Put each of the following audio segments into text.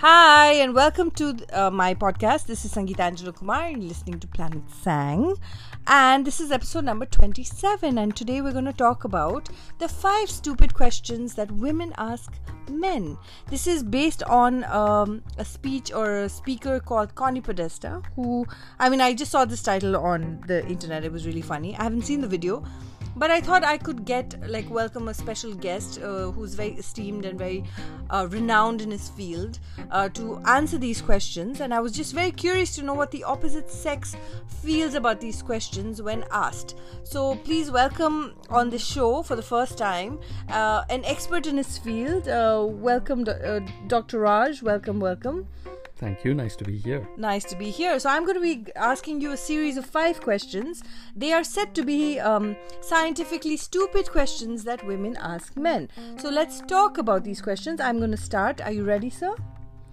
Hi, and welcome to uh, my podcast. This is Sangeeta Angelo Kumar. You're listening to Planet Sang. And this is episode number 27. And today we're going to talk about the five stupid questions that women ask men. This is based on um, a speech or a speaker called Connie Podesta, who, I mean, I just saw this title on the internet. It was really funny. I haven't seen the video but I thought I could get like welcome a special guest uh, who's very esteemed and very uh, renowned in his field uh, to answer these questions. And I was just very curious to know what the opposite sex feels about these questions when asked. So please welcome on the show for the first time uh, an expert in his field. Uh, welcome, Dr. Uh, Raj. Welcome, welcome. Thank you. Nice to be here. Nice to be here. So, I'm going to be asking you a series of five questions. They are said to be um, scientifically stupid questions that women ask men. So, let's talk about these questions. I'm going to start. Are you ready, sir?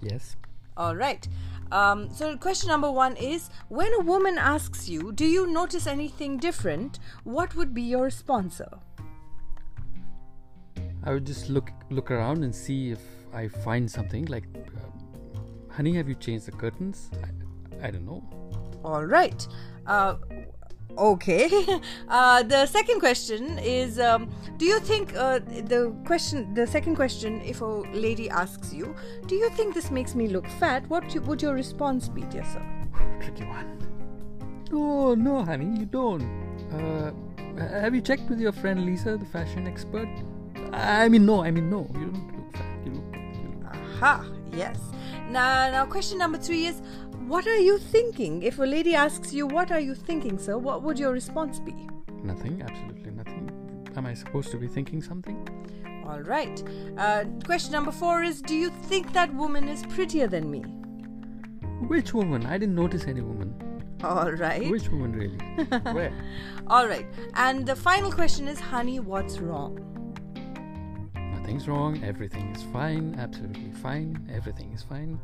Yes. All right. Um, so, question number one is When a woman asks you, Do you notice anything different? What would be your response, sir? I would just look look around and see if I find something like Honey, have you changed the curtains? I, I don't know. All right. Uh, okay. Uh, the second question is um, Do you think uh, the question, the second question, if a lady asks you, Do you think this makes me look fat? What would your response be, dear sir? Tricky one. Oh, no, honey, you don't. Uh, have you checked with your friend Lisa, the fashion expert? I mean, no, I mean, no, you don't look fat. You look. You look. Aha, yes. Now, now, question number three is what are you thinking? If a lady asks you, What are you thinking, sir? What would your response be? Nothing, absolutely nothing. Am I supposed to be thinking something? All right. Uh, question number four is Do you think that woman is prettier than me? Which woman? I didn't notice any woman. All right. Which woman, really? Where? All right. And the final question is Honey, what's wrong? Nothing's wrong, everything is fine, absolutely fine, everything is fine.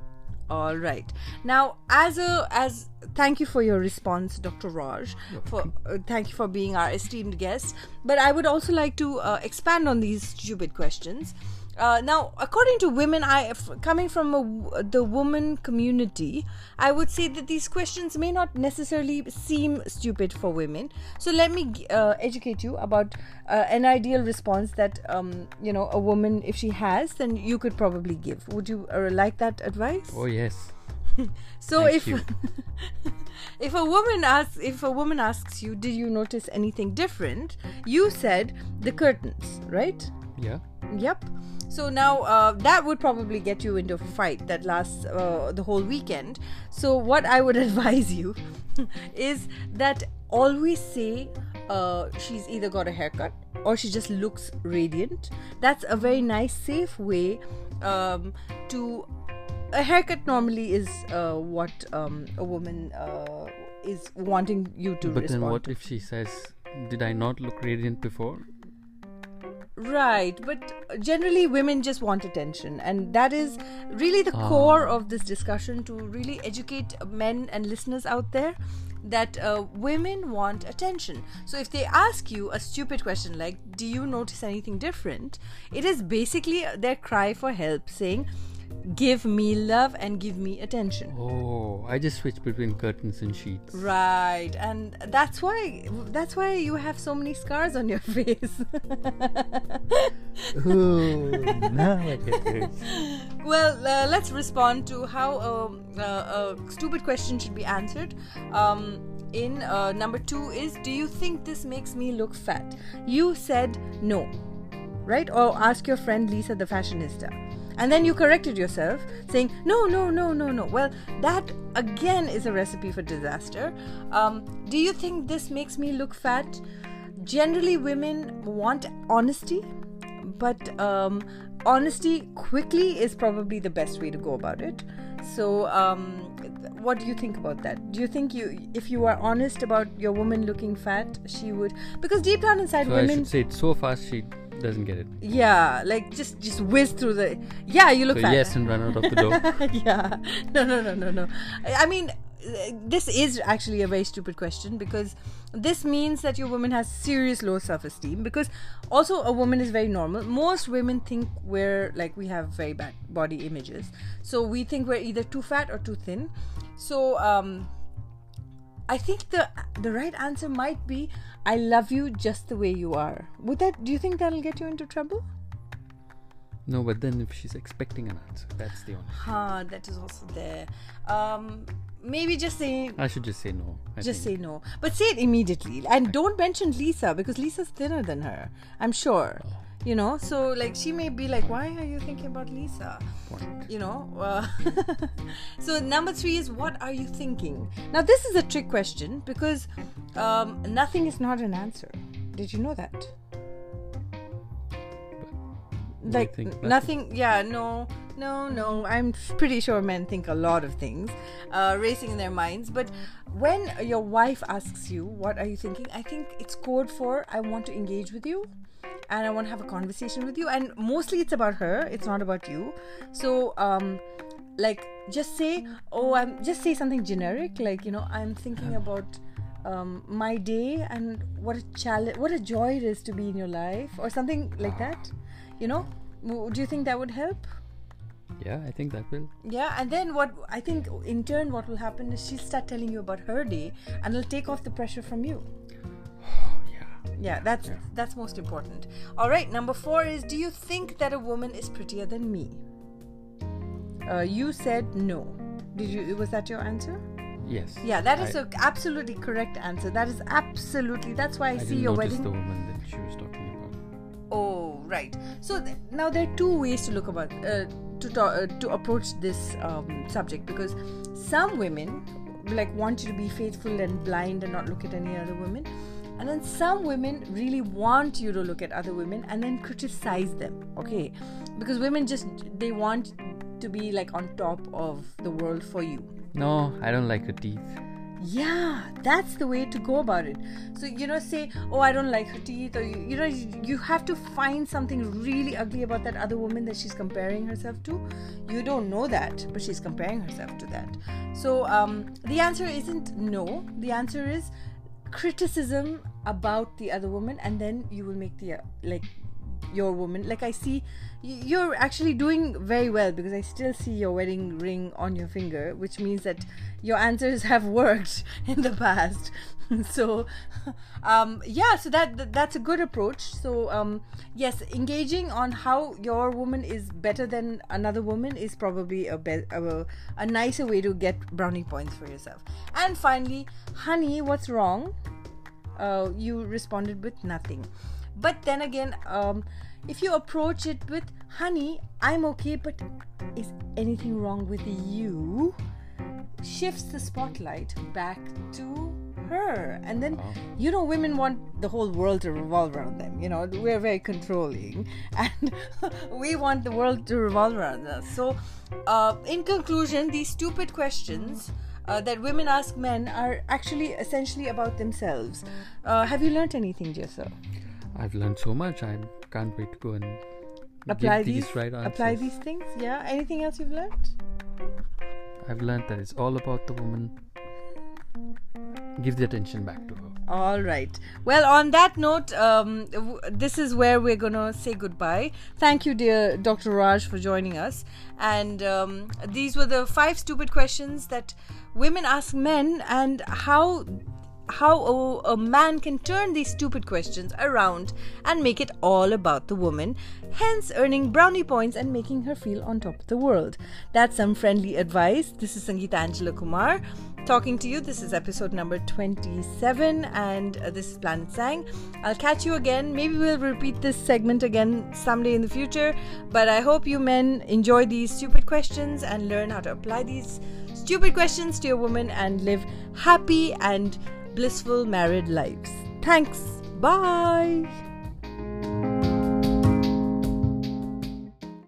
All right. Now, as a as thank you for your response, Dr. Raj. For uh, thank you for being our esteemed guest. But I would also like to uh, expand on these stupid questions. Uh, now, according to women, I coming from a, the woman community, I would say that these questions may not necessarily seem stupid for women. So let me uh, educate you about uh, an ideal response that um, you know a woman, if she has, then you could probably give. Would you uh, like that advice? Oh yes. so Thank if if a woman asks if a woman asks you, did you notice anything different? You said the curtains, right? Yeah. Yep. So now uh, that would probably get you into a fight that lasts uh, the whole weekend. So what I would advise you is that always say uh, she's either got a haircut or she just looks radiant. That's a very nice, safe way um, to. A haircut normally is uh, what um, a woman uh, is wanting you to. But respond then, what to. if she says, "Did I not look radiant before?" Right, but generally women just want attention, and that is really the ah. core of this discussion to really educate men and listeners out there that uh, women want attention. So if they ask you a stupid question like, Do you notice anything different? It is basically their cry for help, saying, give me love and give me attention. Oh, I just switch between curtains and sheets. Right, and that's why that's why you have so many scars on your face. oh, now I get it. Well, uh, let's respond to how um, uh, a stupid question should be answered. Um, in uh, number two is Do you think this makes me look fat? You said no, right? Or ask your friend Lisa the fashionista and then you corrected yourself saying no no no no no. Well that again is a recipe for disaster. Um, do you think this makes me look fat? Generally women want honesty but um, honesty quickly is probably the best way to go about it. So um, what do you think about that? Do you think you if you are honest about your woman looking fat she would because deep down inside so women I should say it so fast she doesn't get it. Yeah, like just just whiz through the. Yeah, you look so fat. Yes, and run out of the door. yeah, no, no, no, no, no. I mean, this is actually a very stupid question because this means that your woman has serious low self-esteem because also a woman is very normal most women think we're like we have very bad body images so we think we're either too fat or too thin so um i think the the right answer might be i love you just the way you are would that do you think that'll get you into trouble No, but then if she's expecting an answer, that's the only. huh that is also there um maybe just say I should just say no. I just think. say no but say it immediately and don't mention lisa because lisa's thinner than her i'm sure you know so like she may be like why are you thinking about lisa? Point. you know uh, so number three is what are you thinking? Now this is a trick question because um, nothing is not an answer. Did you know that? Like think n- nothing yeah no no no. I'm pretty sure men think a lot of things uh, racing in their minds. But when your wife asks you what are you thinking? I think it's code for i want to engage with you and i want to have a conversation with you. And mostly it's about her it's not about you. So um like just say oh i'm just say something generic like you know i'm thinking about um, my day and what a challenge what a joy it is to be in your life or something like that you know? Do you think that would help? Yeah, I think that will. yeah and then what i think in turn what will happen is she'll start telling you about her day and it'll take off the pressure from you yeah. that's Yeah. that's most important all right number four is do you think that a woman is prettier than me uh, you said no did you was that your answer Yes. yeah that is I, a absolutely correct answer that is absolutely that's why i, I see your wedding the woman that she was talking about. Oh, right. So th- now there are two ways to look about uh, to ta- uh, to approach this um, subject because some women like want you to be faithful and blind and not look at any other women, and then some women really want you to look at other women and then criticize them. Okay, because women just they want to be like on top of the world for you. No, I don't like her teeth. Yeah, that's the way to go about it. So, you know, say, oh, I don't like her teeth, or you, you know, you, you have to find something really ugly about that other woman that she's comparing herself to. You don't know that, but she's comparing herself to that. So, um, the answer isn't no. The answer is criticism about the other woman, and then you will make the, uh, like, your woman. Like i see you're actually doing very well because i still see your wedding ring on your finger which means that your answers have worked in the past. So um yeah so that, that that's a good approach. So um yes engaging on how your woman is better than another woman is probably a be- a, a nicer way to get brownie points for yourself. And finally honey what's wrong? Uh, you responded with nothing. But then again, um, if you approach it with, honey, I'm okay, but is anything wrong with you? Shifts the spotlight back to her. And then, Oh. you know, women want the whole world to revolve around them. You know, we're very controlling and we want the world to revolve around us. So, uh, in conclusion, these stupid questions uh, that women ask men are actually essentially about themselves. Uh, have you learnt anything, Jessa? I've learned so much. I can't wait to go and Apply these, these right answers. apply these things. Yeah. Anything else you've learned? I've learned that it's all about the woman. Give the attention back to her. All right. Well, on that note, um, w- this is where we're going to say goodbye. Thank you, dear Dr. Raj, for joining us. And um, these were the five stupid questions that women ask men, and how how a, a man can turn these stupid questions around and make it all about the woman, hence earning brownie points and making her feel on top of the world. That's some friendly advice. This is Sangeeta Angela Kumar talking to you. This is episode number 27, and uh, this is Planet Sang. I'll catch you again. Maybe we'll repeat this segment again someday in the future, but I hope you men enjoy these stupid questions and learn how to apply these stupid questions to your woman and live happy and blissful married lives. Thanks. Bye.